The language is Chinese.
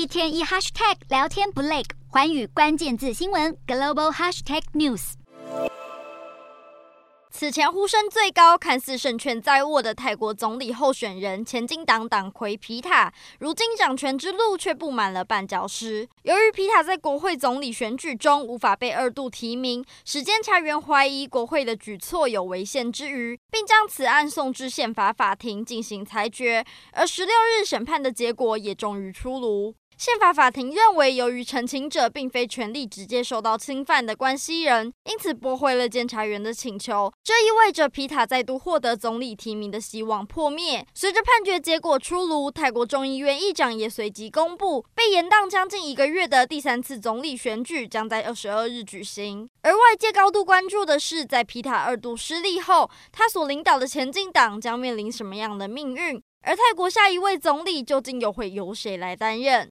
一天一 hashtag 聊天不累，寰宇关键字新闻 global hashtag news。此前呼声最高、看似胜券在握的泰国总理候选人前进党党魁皮塔，如今掌权之路却布满了绊脚石。由于皮塔在国会总理选举中无法被二度提名，使监察员怀疑国会的举措有违宪之余，并将此案送至宪法法庭进行裁决。而十六日审判的结果也终于出炉。宪法法庭认为，由于澄清者并非权力直接受到侵犯的关系人，因此驳回了监察员的请求。这意味着皮塔再度获得总理提名的希望破灭。随着判决结果出炉，泰国众议院议长也随即公布，被延宕将近一个月的第三次总理选举将在二十二日举行。而外界高度关注的是，在皮塔二度失利后，他所领导的前进党将面临什么样的命运？而泰国下一位总理究竟又会由谁来担任？